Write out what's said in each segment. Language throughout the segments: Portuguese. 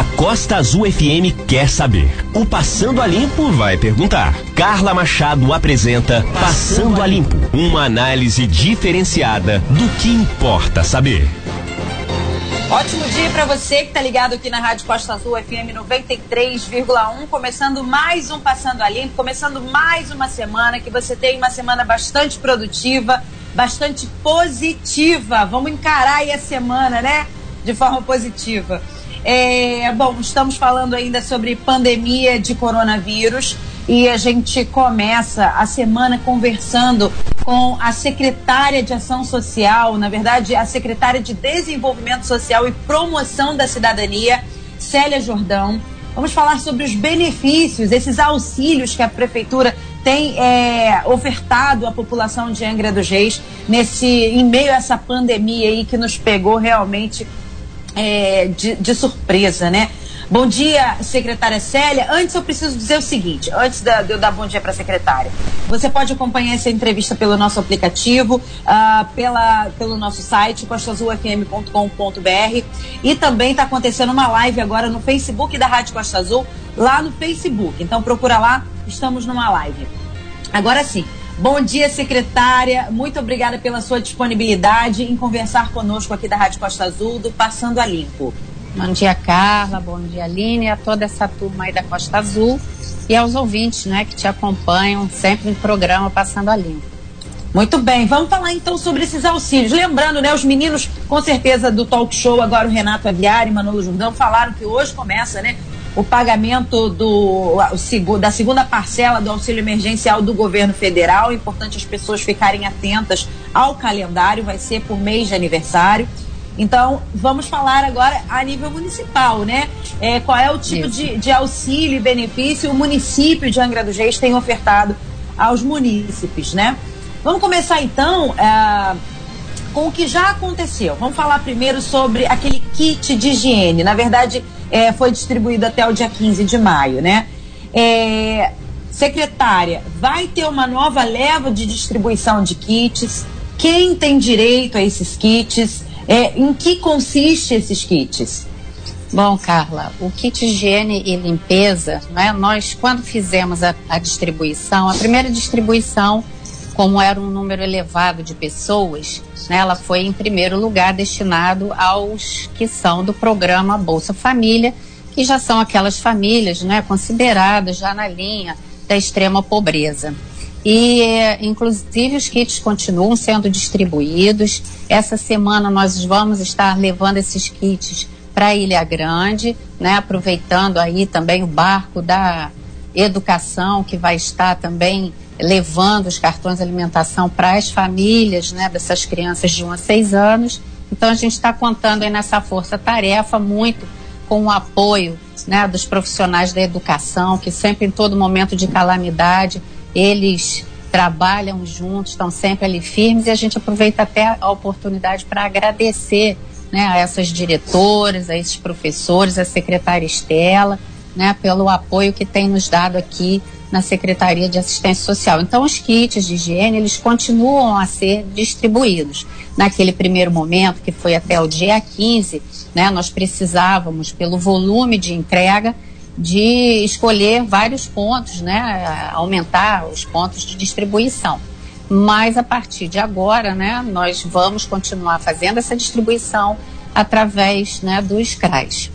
A Costa Azul FM quer saber. O Passando a Limpo vai perguntar. Carla Machado apresenta Passando a Limpo, uma análise diferenciada do que importa saber. Ótimo dia para você que está ligado aqui na Rádio Costa Azul FM 93,1, começando mais um Passando a Limpo, começando mais uma semana, que você tem uma semana bastante produtiva, bastante positiva. Vamos encarar aí a semana, né? De forma positiva. É, bom, estamos falando ainda sobre pandemia de coronavírus e a gente começa a semana conversando com a secretária de Ação Social, na verdade, a secretária de Desenvolvimento Social e Promoção da Cidadania, Célia Jordão. Vamos falar sobre os benefícios, esses auxílios que a prefeitura tem é, ofertado à população de Angra dos Reis nesse em meio a essa pandemia aí que nos pegou realmente é, de, de, surpresa, né? Bom dia, secretária Célia. Antes eu preciso dizer o seguinte, antes de eu dar bom dia para a secretária. Você pode acompanhar essa entrevista pelo nosso aplicativo, uh, pela, pelo nosso site, costazulfm.com.br e também está acontecendo uma live agora no Facebook da Rádio Costa Azul, lá no Facebook. Então procura lá, estamos numa live. Agora sim, Bom dia, secretária. Muito obrigada pela sua disponibilidade em conversar conosco aqui da Rádio Costa Azul, do Passando a Limpo. Bom dia, Carla. Bom dia, Aline, a toda essa turma aí da Costa Azul e aos ouvintes, né, que te acompanham sempre no programa Passando a Limpo. Muito bem, vamos falar então sobre esses auxílios. Lembrando, né, os meninos, com certeza, do talk show, agora o Renato Aviari e Manolo Jordão, falaram que hoje começa, né, o pagamento do, da segunda parcela do auxílio emergencial do governo federal. É importante as pessoas ficarem atentas ao calendário, vai ser por mês de aniversário. Então, vamos falar agora a nível municipal, né? É, qual é o tipo de, de, auxílio e benefício o município de Angra dos Reis tem ofertado aos munícipes, né? Vamos começar então é, com o que já aconteceu. Vamos falar primeiro sobre aquele kit de higiene. Na verdade, é, foi distribuído até o dia 15 de maio, né? É, secretária, vai ter uma nova leva de distribuição de kits? Quem tem direito a esses kits? É, em que consiste esses kits? Bom, Carla, o kit higiene e limpeza, né, nós, quando fizemos a, a distribuição, a primeira distribuição como era um número elevado de pessoas, né, ela foi em primeiro lugar destinado aos que são do programa Bolsa Família, que já são aquelas famílias né, consideradas já na linha da extrema pobreza. E, inclusive, os kits continuam sendo distribuídos. Essa semana nós vamos estar levando esses kits para Ilha Grande, né, aproveitando aí também o barco da educação que vai estar também levando os cartões de alimentação para as famílias né, dessas crianças de 1 a 6 anos. Então a gente está contando aí nessa força-tarefa muito com o apoio né, dos profissionais da educação, que sempre em todo momento de calamidade eles trabalham juntos, estão sempre ali firmes e a gente aproveita até a oportunidade para agradecer né, a essas diretoras, a esses professores, a secretária Estela, né, pelo apoio que tem nos dado aqui na Secretaria de Assistência Social. Então, os kits de higiene, eles continuam a ser distribuídos. Naquele primeiro momento, que foi até o dia 15, né, nós precisávamos, pelo volume de entrega, de escolher vários pontos, né, aumentar os pontos de distribuição. Mas a partir de agora, né, nós vamos continuar fazendo essa distribuição através né, dos CRAs.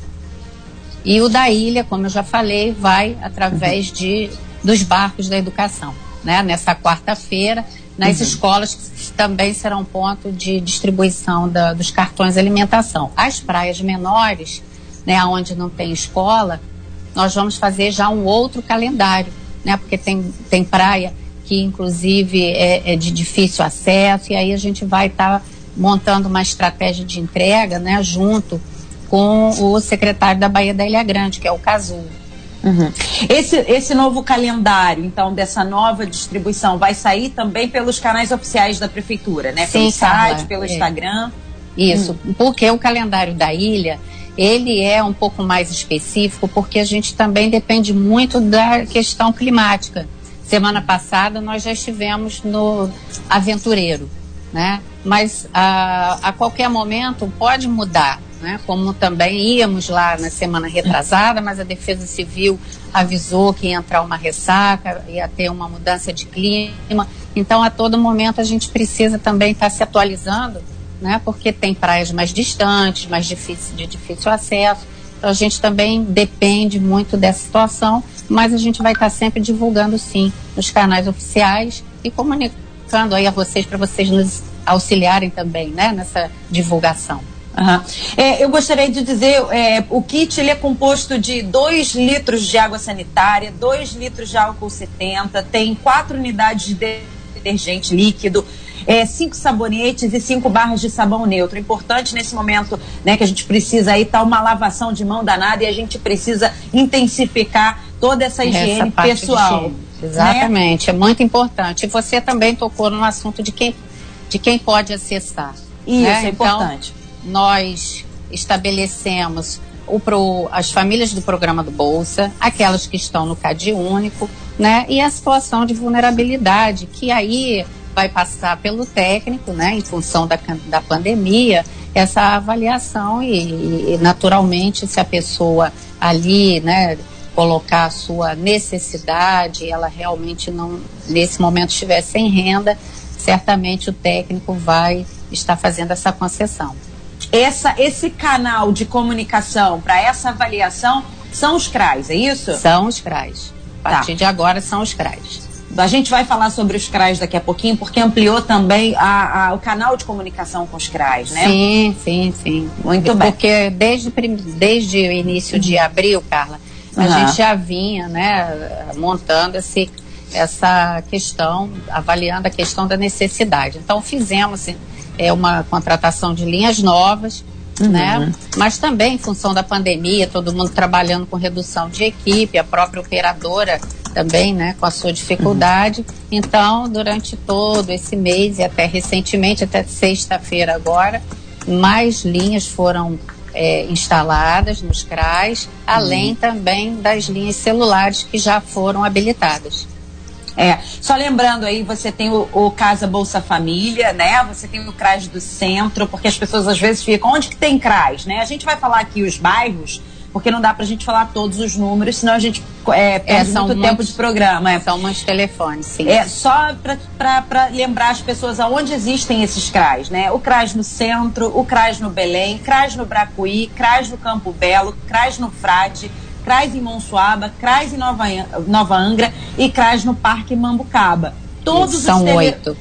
E o da ilha, como eu já falei, vai através de dos barcos da educação. Né? Nessa quarta-feira, nas uhum. escolas que também serão ponto de distribuição da, dos cartões de alimentação. As praias menores, né, onde não tem escola, nós vamos fazer já um outro calendário, né, porque tem, tem praia que inclusive é, é de difícil acesso, e aí a gente vai estar tá montando uma estratégia de entrega né, junto com o secretário da Bahia da Ilha Grande, que é o Casul. Uhum. Esse, esse novo calendário, então, dessa nova distribuição, vai sair também pelos canais oficiais da prefeitura, né? Sim, pelo site, pelo é. Instagram. Isso, hum. porque o calendário da ilha, ele é um pouco mais específico, porque a gente também depende muito da questão climática. Semana passada nós já estivemos no Aventureiro, né? Mas a, a qualquer momento pode mudar né? Como também íamos lá na semana retrasada, mas a Defesa Civil avisou que ia entrar uma ressaca, ia ter uma mudança de clima. Então, a todo momento, a gente precisa também estar se atualizando, né? Porque tem praias mais distantes, mais difícil, de difícil acesso. Então, a gente também depende muito dessa situação, mas a gente vai estar sempre divulgando, sim, nos canais oficiais e comunicando aí a vocês, para vocês nos auxiliarem também, né? Nessa divulgação. Uhum. É, eu gostaria de dizer, é, o kit ele é composto de 2 litros de água sanitária, 2 litros de álcool 70, tem 4 unidades de detergente líquido, é, cinco sabonetes e cinco barras de sabão neutro. Importante nesse momento, né, que a gente precisa aí tá uma lavação de mão danada e a gente precisa intensificar toda essa higiene essa pessoal. Higiene. Exatamente, né? é muito importante. E você também tocou no assunto de quem, de quem pode acessar. Isso né? é então, importante nós estabelecemos o pro, as famílias do programa do Bolsa, aquelas que estão no CAD único, né? E a situação de vulnerabilidade, que aí vai passar pelo técnico, né? Em função da, da pandemia, essa avaliação e, e naturalmente se a pessoa ali, né? Colocar a sua necessidade, ela realmente não, nesse momento estiver sem renda, certamente o técnico vai estar fazendo essa concessão essa, esse canal de comunicação para essa avaliação são os CRAs, é isso? São os CRAs. A tá. partir tá. de agora são os CRAs. A gente vai falar sobre os CRAs daqui a pouquinho, porque ampliou também a, a, o canal de comunicação com os CRAs, né? Sim, sim, sim. Muito bem. Porque desde, desde o início de abril, Carla, a uhum. gente já vinha né, montando esse, essa questão, avaliando a questão da necessidade. Então, fizemos é uma contratação de linhas novas, uhum. né? Mas também em função da pandemia, todo mundo trabalhando com redução de equipe, a própria operadora também, né, com a sua dificuldade. Uhum. Então, durante todo esse mês e até recentemente, até sexta-feira agora, mais linhas foram é, instaladas nos CRAs, além uhum. também das linhas celulares que já foram habilitadas. É, só lembrando aí, você tem o, o, Casa Bolsa Família, né? Você tem o CRAS do centro, porque as pessoas às vezes ficam, onde que tem CRAS, né? A gente vai falar aqui os bairros, porque não dá pra gente falar todos os números, senão a gente é, perde é, muito tempo de programa. É. São muitos telefones, sim. É, só para lembrar as pessoas aonde existem esses CRAs, né? O CRAS no centro, o CRAS no Belém, CRAS no Bracuí, CRAS no Campo Belo, CRAS no Frade, CRAS em Monsuaba, CRAS em Nova, Nova Angra e CRAS no Parque Mambucaba. Todos São os oito.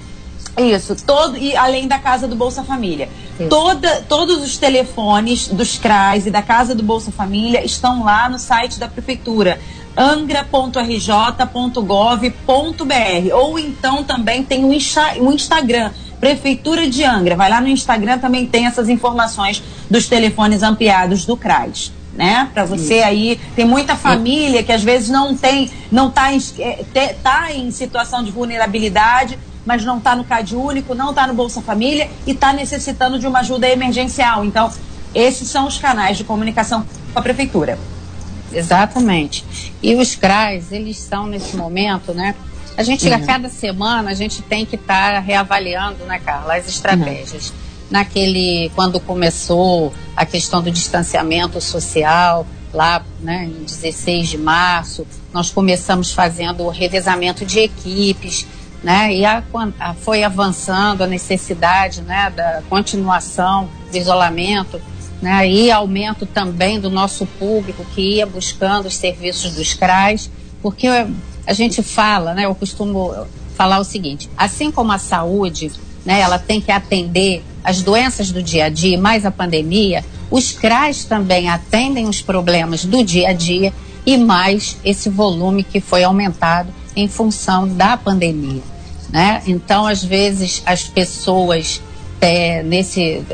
Isso, todo, e além da casa do Bolsa Família. Toda, todos os telefones dos CRAs e da casa do Bolsa Família estão lá no site da Prefeitura angra.rj.gov.br ou então também tem o, Insta, o Instagram Prefeitura de Angra. Vai lá no Instagram também tem essas informações dos telefones ampliados do CRAS né? Para você Isso. aí tem muita família que às vezes não tem, não está em, é, tá em situação de vulnerabilidade, mas não está no CAD único, não está no Bolsa Família e está necessitando de uma ajuda emergencial. Então, esses são os canais de comunicação com a prefeitura. Exatamente. E os CRAs, eles são nesse momento, né? A gente, uhum. a cada semana, a gente tem que estar tá reavaliando, né, Carla, as estratégias. Uhum naquele quando começou a questão do distanciamento social, lá né, em 16 de março, nós começamos fazendo o revezamento de equipes, né, e a, a, foi avançando a necessidade né, da continuação do isolamento, né, e aumento também do nosso público que ia buscando os serviços dos CRAs, porque a gente fala, né, eu costumo falar o seguinte, assim como a saúde, né, ela tem que atender as doenças do dia a dia, mais a pandemia, os CRAs também atendem os problemas do dia a dia e mais esse volume que foi aumentado em função da pandemia. Né? Então, às vezes, as pessoas, é, nesse,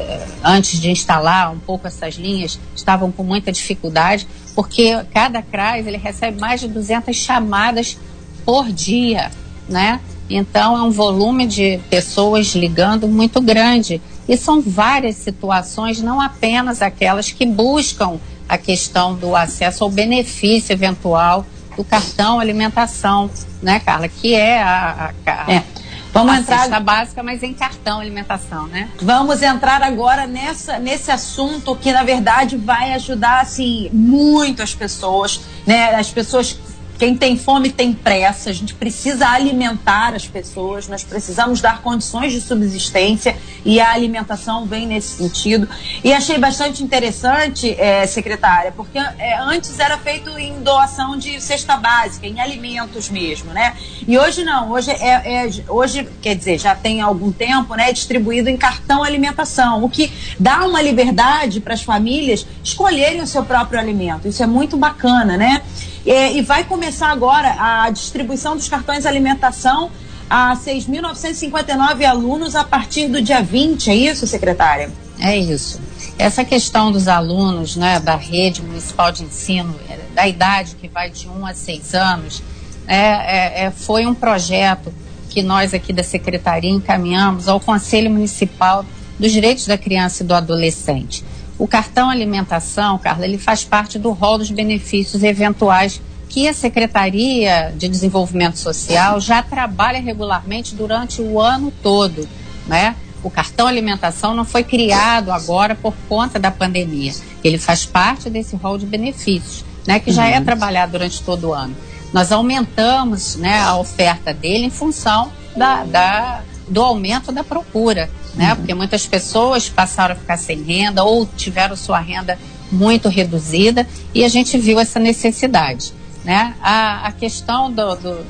antes de instalar um pouco essas linhas, estavam com muita dificuldade, porque cada CRAS ele recebe mais de 200 chamadas por dia. Né? Então, é um volume de pessoas ligando muito grande. E são várias situações, não apenas aquelas que buscam a questão do acesso ao benefício eventual do cartão alimentação, né, Carla? Que é a. a, a é. Vamos a entrar cesta básica, mas em cartão alimentação, né? Vamos entrar agora nessa nesse assunto que na verdade vai ajudar assim muito as pessoas, né? As pessoas quem tem fome tem pressa, a gente precisa alimentar as pessoas, nós precisamos dar condições de subsistência e a alimentação vem nesse sentido. E achei bastante interessante, é, secretária, porque é, antes era feito em doação de cesta básica, em alimentos mesmo, né? E hoje não, hoje é, é hoje, quer dizer, já tem algum tempo, né, distribuído em cartão alimentação, o que dá uma liberdade para as famílias escolherem o seu próprio alimento. Isso é muito bacana, né? É, e vai começar agora a distribuição dos cartões alimentação a 6.959 alunos a partir do dia 20, é isso, secretária? É isso. Essa questão dos alunos né, da rede municipal de ensino, é, da idade que vai de 1 a 6 anos, é, é, é, foi um projeto que nós aqui da Secretaria encaminhamos ao Conselho Municipal dos Direitos da Criança e do Adolescente. O cartão alimentação, Carla, ele faz parte do rol dos benefícios eventuais que a Secretaria de Desenvolvimento Social já trabalha regularmente durante o ano todo, né? O cartão alimentação não foi criado agora por conta da pandemia. Ele faz parte desse rol de benefícios, né, que já é uhum. é trabalhado durante todo o ano. Nós aumentamos né, a oferta dele em função da, da do aumento da procura né? Uhum. Porque muitas pessoas passaram a ficar sem renda ou tiveram sua renda muito reduzida e a gente viu essa necessidade, né? A, a questão do, do,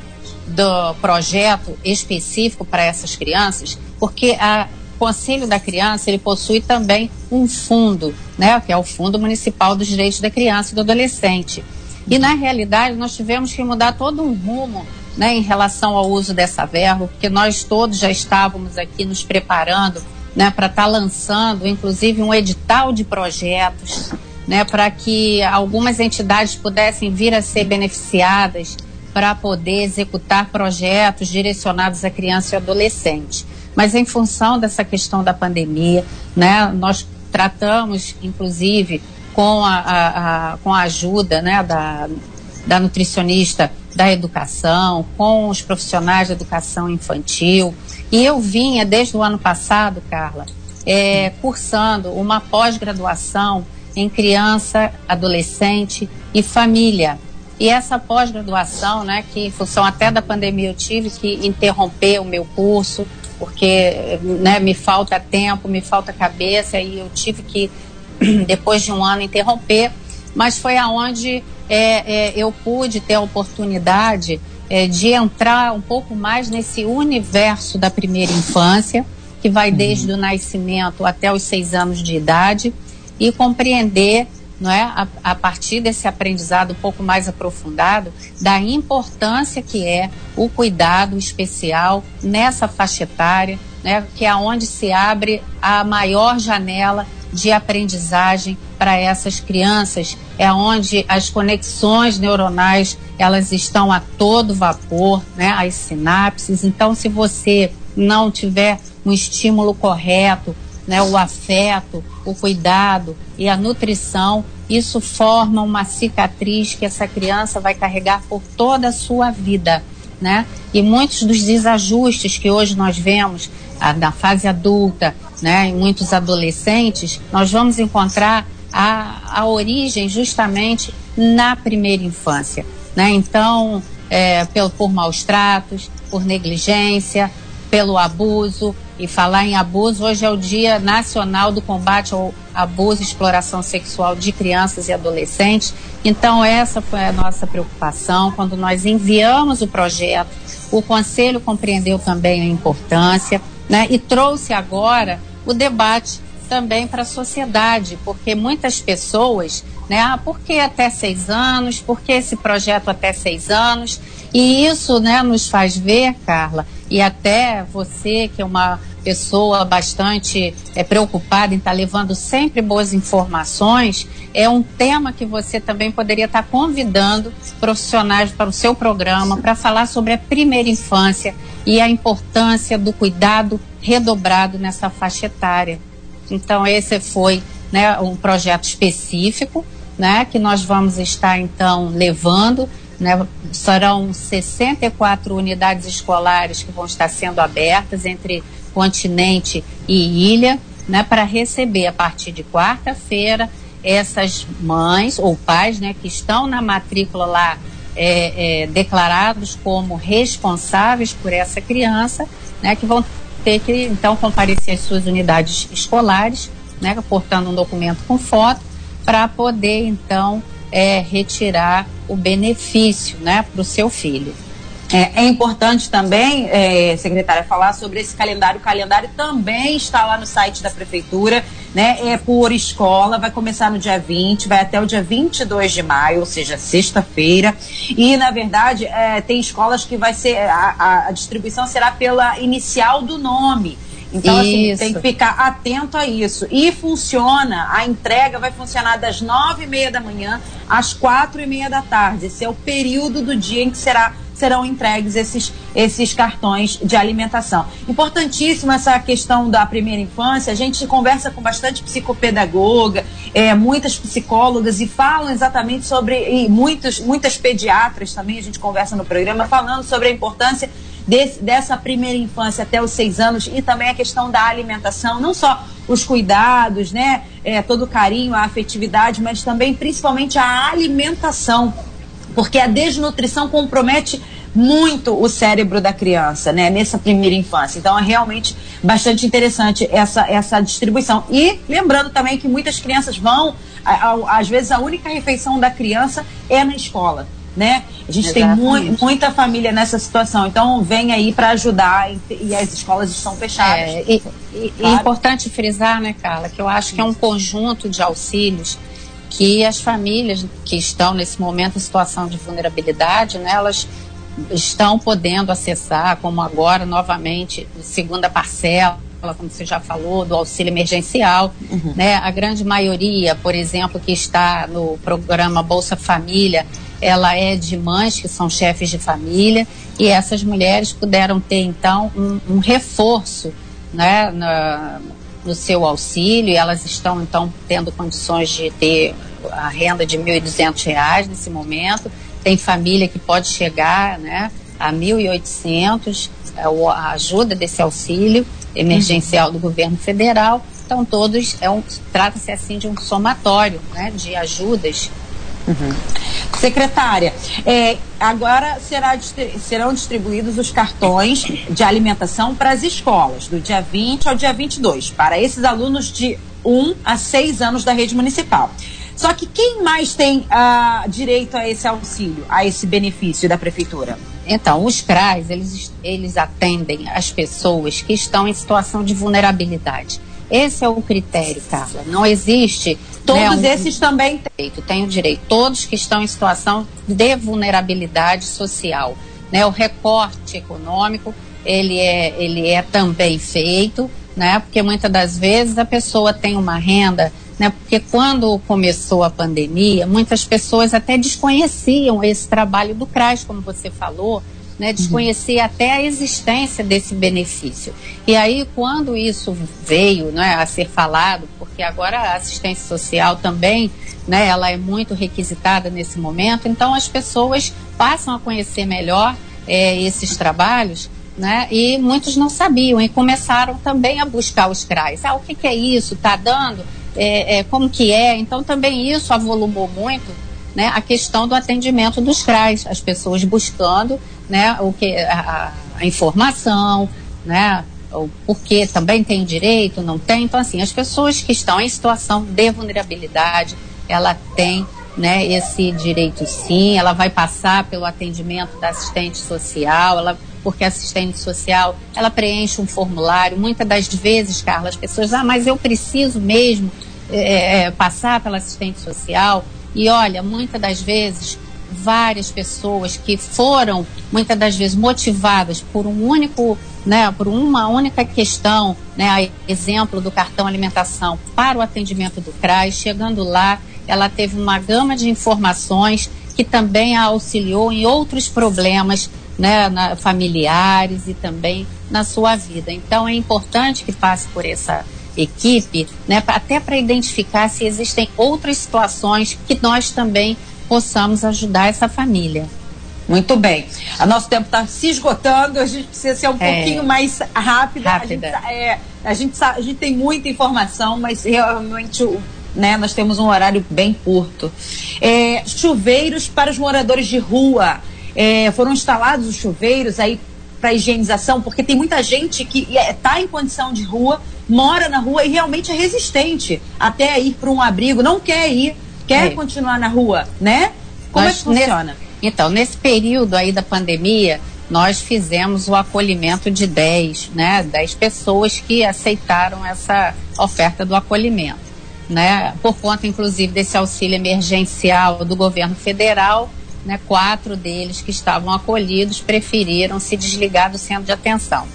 do projeto específico para essas crianças, porque a Conselho da Criança ele possui também um fundo, né, que é o Fundo Municipal dos Direitos da Criança e do Adolescente. E na realidade nós tivemos que mudar todo um rumo né, em relação ao uso dessa verba, porque nós todos já estávamos aqui nos preparando né, para estar tá lançando, inclusive, um edital de projetos, né, para que algumas entidades pudessem vir a ser beneficiadas para poder executar projetos direcionados à criança e adolescente. Mas em função dessa questão da pandemia, né, nós tratamos, inclusive, com a, a, a com a ajuda né, da, da nutricionista da educação, com os profissionais da educação infantil. E eu vinha, desde o ano passado, Carla, é, cursando uma pós-graduação em criança, adolescente e família. E essa pós-graduação, né, que em função até da pandemia eu tive que interromper o meu curso, porque né, me falta tempo, me falta cabeça, e eu tive que, depois de um ano, interromper. Mas foi aonde é, é, eu pude ter a oportunidade é, de entrar um pouco mais nesse universo da primeira infância, que vai uhum. desde o nascimento até os seis anos de idade, e compreender, não é, a, a partir desse aprendizado um pouco mais aprofundado, da importância que é o cuidado especial nessa faixa etária, né, que é onde se abre a maior janela de aprendizagem para essas crianças, é onde as conexões neuronais elas estão a todo vapor, né, as sinapses. Então, se você não tiver um estímulo correto, né, o afeto, o cuidado e a nutrição, isso forma uma cicatriz que essa criança vai carregar por toda a sua vida. Né? E muitos dos desajustes que hoje nós vemos na fase adulta, né, em muitos adolescentes, nós vamos encontrar a, a origem justamente na primeira infância. Né? Então, é, pelo, por maus tratos, por negligência, pelo abuso. E falar em abuso, hoje é o Dia Nacional do Combate ao Abuso e Exploração Sexual de Crianças e Adolescentes. Então, essa foi a nossa preocupação quando nós enviamos o projeto. O Conselho compreendeu também a importância né, e trouxe agora o debate também para a sociedade, porque muitas pessoas, né, ah, por que até seis anos, por que esse projeto até seis anos? E isso né, nos faz ver, Carla, e até você, que é uma pessoa bastante é, preocupada em estar tá levando sempre boas informações, é um tema que você também poderia estar tá convidando profissionais para o seu programa para falar sobre a primeira infância e a importância do cuidado redobrado nessa faixa etária. Então, esse foi né, um projeto específico né, que nós vamos estar, então, levando Né? Serão 64 unidades escolares que vão estar sendo abertas entre continente e ilha, né, para receber a partir de quarta-feira essas mães ou pais né, que estão na matrícula lá é, é, declarados como responsáveis por essa criança, né, que vão ter que então comparecer às suas unidades escolares, né, portando um documento com foto, para poder então é, retirar o benefício né, para o seu filho. É, é, importante também, é, secretária, falar sobre esse calendário. O calendário também está lá no site da prefeitura, né? É por escola, vai começar no dia 20, vai até o dia 22 de maio, ou seja, sexta-feira. E, na verdade, é, tem escolas que vai ser, a, a distribuição será pela inicial do nome. Então, assim, tem que ficar atento a isso. E funciona, a entrega vai funcionar das nove e meia da manhã às quatro e meia da tarde. Esse é o período do dia em que será serão entregues esses, esses cartões de alimentação. Importantíssima essa questão da primeira infância. A gente conversa com bastante psicopedagoga, é, muitas psicólogas e falam exatamente sobre, e muitos, muitas pediatras também, a gente conversa no programa, falando sobre a importância desse, dessa primeira infância até os seis anos e também a questão da alimentação, não só os cuidados, né, é, todo o carinho, a afetividade, mas também principalmente a alimentação, porque a desnutrição compromete muito o cérebro da criança, né, nessa primeira infância. Então é realmente bastante interessante essa, essa distribuição. E lembrando também que muitas crianças vão, às vezes a única refeição da criança é na escola né? A gente Exatamente. tem mu muita família nessa situação, então vem aí para ajudar e, e, as escolas estão fechadas. É, e, e, claro. é importante frisar, né, Carla, que eu acho que é um conjunto de auxílios que as famílias que estão nesse momento em situação de vulnerabilidade, né, elas estão podendo acessar, como agora novamente, segunda parcela como você já falou, do auxílio emergencial, uhum. né? A grande maioria, por exemplo, que está no programa Bolsa Família, ela é de mães que são chefes de família e essas mulheres puderam ter então um, um reforço né, na, no seu auxílio e elas estão então tendo condições de ter a renda de R$ 1.200 nesse momento. Tem família que pode chegar né, a R$ 1.800, é, a ajuda desse auxílio emergencial uhum. do governo federal. Então todos é um, trata-se assim de um somatório né, de ajudas Uhum. Secretária, é, agora será, serão distribuídos os cartões de alimentação para as escolas, do dia 20 ao dia 22, para esses alunos de 1 a 6 anos da rede municipal. Só que quem mais tem uh, direito a esse auxílio, a esse benefício da prefeitura? Então, os CRAs, eles, eles atendem as pessoas que estão em situação de vulnerabilidade. Esse é o critério, Carla. Não existe. Todos né, um, esses também têm. Têm o direito. Todos que estão em situação de vulnerabilidade social. Né? O recorte econômico, ele é, ele é também feito, né? porque muitas das vezes a pessoa tem uma renda né? Porque quando começou a pandemia, muitas pessoas até desconheciam esse trabalho do CRAS, como você falou, né, desconhecia uhum. até a existência desse benefício. E aí, quando isso veio né, a ser falado, porque agora a assistência social também, né, ela é muito requisitada nesse momento, então as pessoas passam a conhecer melhor é, esses trabalhos, né, e muitos não sabiam e começaram também a buscar os CRAs. Ah, o que, que é isso? Está dando? É, é, como que é? Então também isso avolumou muito né, a questão do atendimento dos CRAs, as pessoas buscando né, o que, a, a informação, né, o porquê também tem direito, não tem. Então, assim, as pessoas que estão em situação de vulnerabilidade, ela tem né, esse direito sim, ela vai passar pelo atendimento da assistente social, ela, porque assistente social, ela preenche um formulário, muitas das vezes, Carla, as pessoas, ah, mas eu preciso mesmo é, é passar pela assistente social, e olha, muitas das vezes várias pessoas que foram muitas das vezes motivadas por um único, né, por uma única questão, né, exemplo do cartão alimentação para o atendimento do CRAS, chegando lá, ela teve uma gama de informações que também a auxiliou em outros problemas, né, na, familiares e também na sua vida. Então é importante que passe por essa equipe, né, até para identificar se existem outras situações que nós também possamos ajudar essa família. Muito bem. O nosso tempo está se esgotando, a gente precisa ser um é. pouquinho mais rápida. rápida. A, gente, é, a, gente a gente tem muita informação, mas realmente né, nós temos um horário bem curto. É, chuveiros para os moradores de rua. É, foram instalados os chuveiros aí para higienização, porque tem muita gente que está é, em condição de rua, mora na rua e realmente é resistente até ir para um abrigo, não quer ir, quer é. continuar na rua, né? Como Nós, é que funciona? Nesse então, nesse período aí da pandemia, nós fizemos o acolhimento de 10, né, 10 pessoas que aceitaram essa oferta do acolhimento, né, por conta inclusive desse auxílio emergencial do governo federal, né, quatro deles que estavam acolhidos preferiram se desligar do centro de atenção.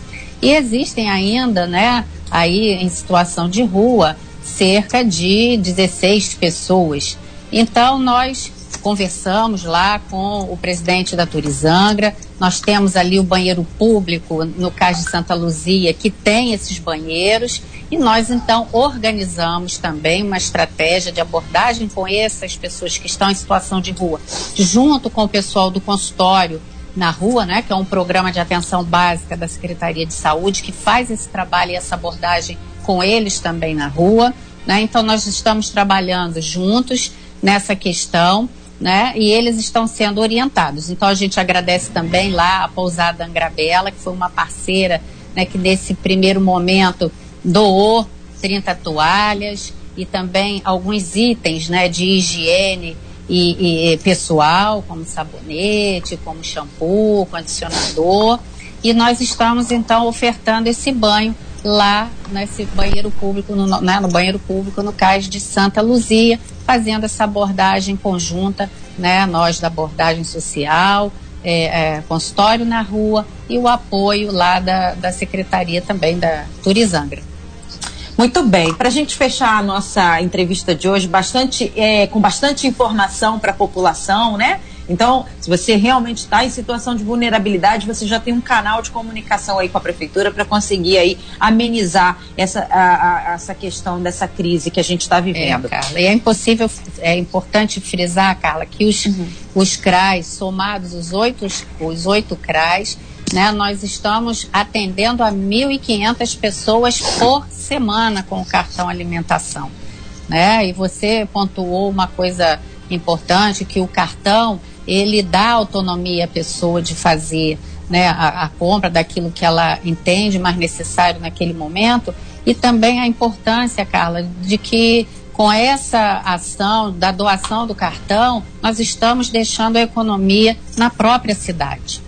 E existem ainda, né, aí em situação de rua, cerca de 16 pessoas. Então nós conversamos lá com o presidente da Turizangra. Nós temos ali o banheiro público no Cais de Santa Luzia, que tem esses banheiros, e nós então organizamos também uma estratégia de abordagem com essas pessoas que estão em situação de rua, junto com o pessoal do consultório na rua, né, que é um programa de atenção básica da Secretaria de Saúde que faz esse trabalho e essa abordagem com eles também na rua. Né? Então nós estamos trabalhando juntos nessa questão né? E eles estão sendo orientados. Então a gente agradece também lá a pousada Angrabela, que foi uma parceira, né, que nesse primeiro momento doou 30 toalhas e também alguns itens, né, de higiene e, e pessoal, como sabonete, como shampoo, condicionador. E nós estamos então ofertando esse banho lá nesse banheiro público, no, né, no banheiro público no cais de Santa Luzia, fazendo essa abordagem conjunta, né, nós da abordagem social, é, é, consultório na rua e o apoio lá da, da Secretaria também da Turizangra. Muito bem, para a gente fechar a nossa entrevista de hoje, bastante, é, com bastante informação para a população, né? Então, se você realmente está em situação de vulnerabilidade, você já tem um canal de comunicação aí com a prefeitura para conseguir aí amenizar essa, a, a, essa questão dessa crise que a gente está vivendo. É, Carla, e é impossível, é importante frisar, Carla, que os, uhum. os CRAs, somados os oito, os oito CRAs, né, nós estamos atendendo a 1.500 pessoas por semana com o cartão alimentação. Né? E você pontuou uma coisa importante, que o cartão ele dá autonomia à pessoa de fazer né, a, a, compra daquilo que ela entende mais necessário naquele momento e também a importância, Carla, de que com essa ação da doação do cartão, nós estamos deixando a economia na própria cidade.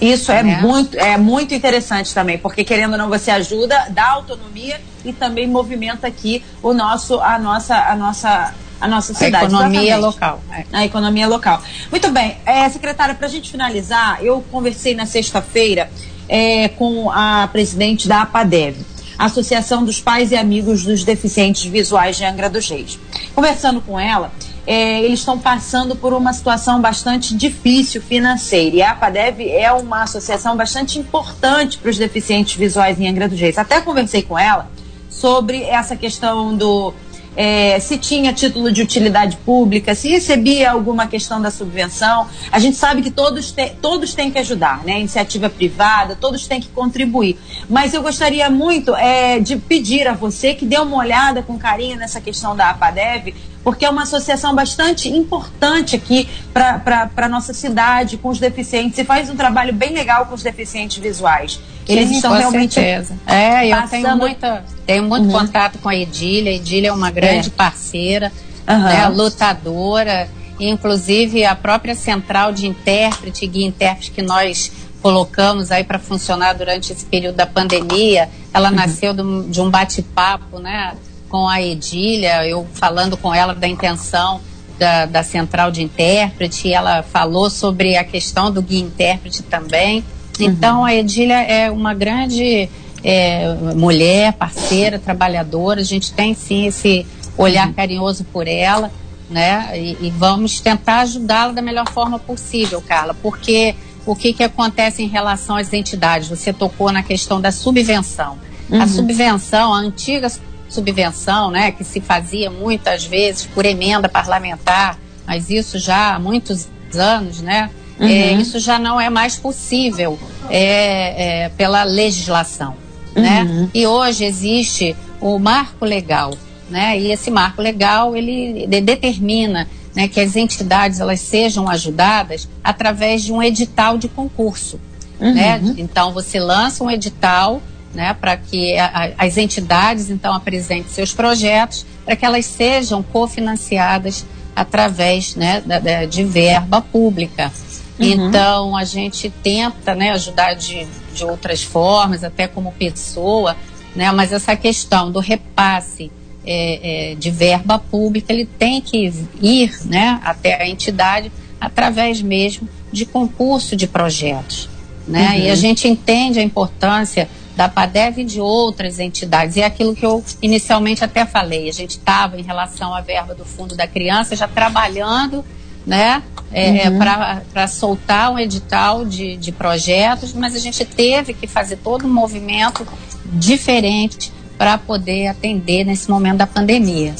Isso é, é, muito, é muito interessante também, porque querendo ou não, você ajuda, dá autonomia e também movimenta aqui o nosso, a nossa, a nossa a nossa cidade. A economia exatamente. local. É. A economia local. Muito bem. É, secretária, para a gente finalizar, eu conversei na sexta-feira é, com a presidente da APADEV, Associação dos Pais e Amigos dos Deficientes Visuais de Angra dos Reis. Conversando com ela, é, eles estão passando por uma situação bastante difícil financeira. E a APADEV é uma associação bastante importante para os deficientes visuais em Angra dos Reis. Até conversei com ela sobre essa questão do é, se tinha título de utilidade pública, se recebia alguma questão da subvenção. A gente sabe que todos, te, todos têm que ajudar, né? Iniciativa privada, todos têm que contribuir. Mas eu gostaria muito é, de pedir a você que dê uma olhada com carinho nessa questão da APADEV, porque é uma associação bastante importante aqui para a nossa cidade, com os deficientes, e faz um trabalho bem legal com os deficientes visuais. Eles Sim, estão realmente. Certeza. É, eu passando... tenho, muita, tenho muito uhum. contato com a Edília. A Edília é uma grande é. parceira, uhum. né, lutadora. Inclusive, a própria central de intérprete, guia intérprete que nós colocamos aí para funcionar durante esse período da pandemia, ela uhum. nasceu de um bate-papo, né? Com a Edília, eu falando com ela da intenção da, da central de intérprete, ela falou sobre a questão do guia intérprete também. Uhum. Então, a Edília é uma grande é, mulher, parceira, trabalhadora. A gente tem sim esse olhar uhum. carinhoso por ela, né? E, e vamos tentar ajudá-la da melhor forma possível, Carla, porque o que, que acontece em relação às entidades? Você tocou na questão da subvenção. Uhum. A subvenção, a antiga subvenção, né, que se fazia muitas vezes por emenda parlamentar, mas isso já há muitos anos, né, uhum. é, isso já não é mais possível é, é, pela legislação. Né? Uhum. E hoje existe o marco legal, né? E esse marco legal ele determina né, que as entidades elas sejam ajudadas através de um edital de concurso. Uhum. Né? Então você lança um edital né, para que a, as entidades então apresentem seus projetos para que elas sejam cofinanciadas através né, da, de verba pública. Uhum. Então a gente tenta né, ajudar de, de outras formas, até como pessoa, né, mas essa questão do repasse é, é, de verba pública, ele tem que ir né, até a entidade através mesmo de concurso de projetos. Né? Uhum. E a gente entende a importância da PADEV e de outras entidades. E é aquilo que eu inicialmente até falei, a gente estava em relação à verba do Fundo da Criança já trabalhando né, é, uhum. para soltar um edital de, de projetos, mas a gente teve que fazer todo um movimento diferente para poder atender nesse momento da pandemia.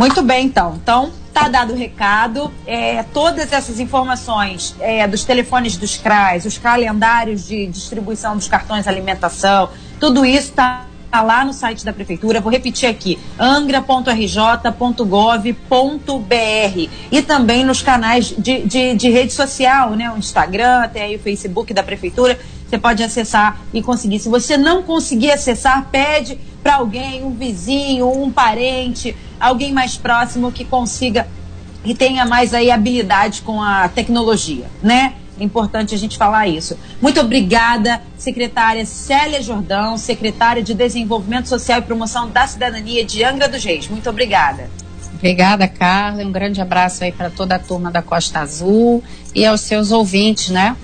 Muito bem, então. Então, tá dado o recado. É, todas essas informações é, dos telefones dos CRAs, os calendários de distribuição dos cartões alimentação, tudo isso está lá no site da prefeitura. Vou repetir aqui: angra.rj.gov.br e também nos canais de, de, de, rede social, né? O Instagram, até aí o Facebook da prefeitura. Você pode acessar e conseguir. Se você não conseguir acessar, pede para alguém, um vizinho, um parente, alguém mais próximo que consiga e tenha mais aí habilidade com a tecnologia, né? É importante a gente falar isso. Muito obrigada, secretária Célia Jordão, secretária de Desenvolvimento Social e Promoção da Cidadania de Angra dos Reis. Muito obrigada. Obrigada, Carla. Um grande abraço aí para toda a turma da Costa Azul e aos seus ouvintes, né?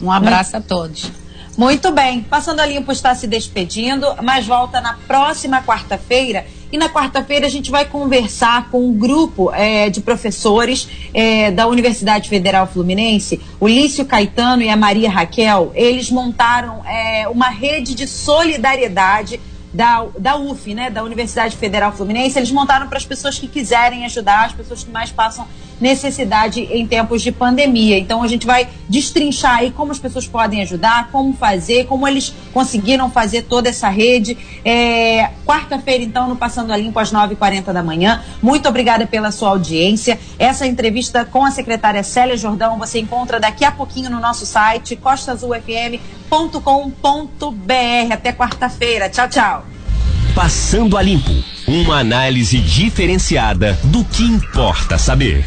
Um abraço a todos. Muito bem. Passando a limpo está se despedindo, mas volta na próxima quarta-feira. E na quarta-feira a gente vai conversar com um grupo é, de professores é, da Universidade Federal Fluminense, o Lício Caetano e a Maria Raquel. Eles montaram é, uma rede de solidariedade da, da UF, né, da Universidade Federal Fluminense, eles montaram para as pessoas que quiserem ajudar, as pessoas que mais passam necessidade em tempos de pandemia. Então a gente vai destrinchar aí como as pessoas podem ajudar, como fazer, como eles conseguiram fazer toda essa rede. É, Quarta-feira, então, no Passando a Limpo, às 9h40 da manhã. Muito obrigada pela sua audiência. Essa entrevista com a secretária Célia Jordão você encontra daqui a pouquinho no nosso site, costasufm.com.br. Até quarta-feira. Tchau, tchau. Passando a Limpo. Uma análise diferenciada do que importa saber.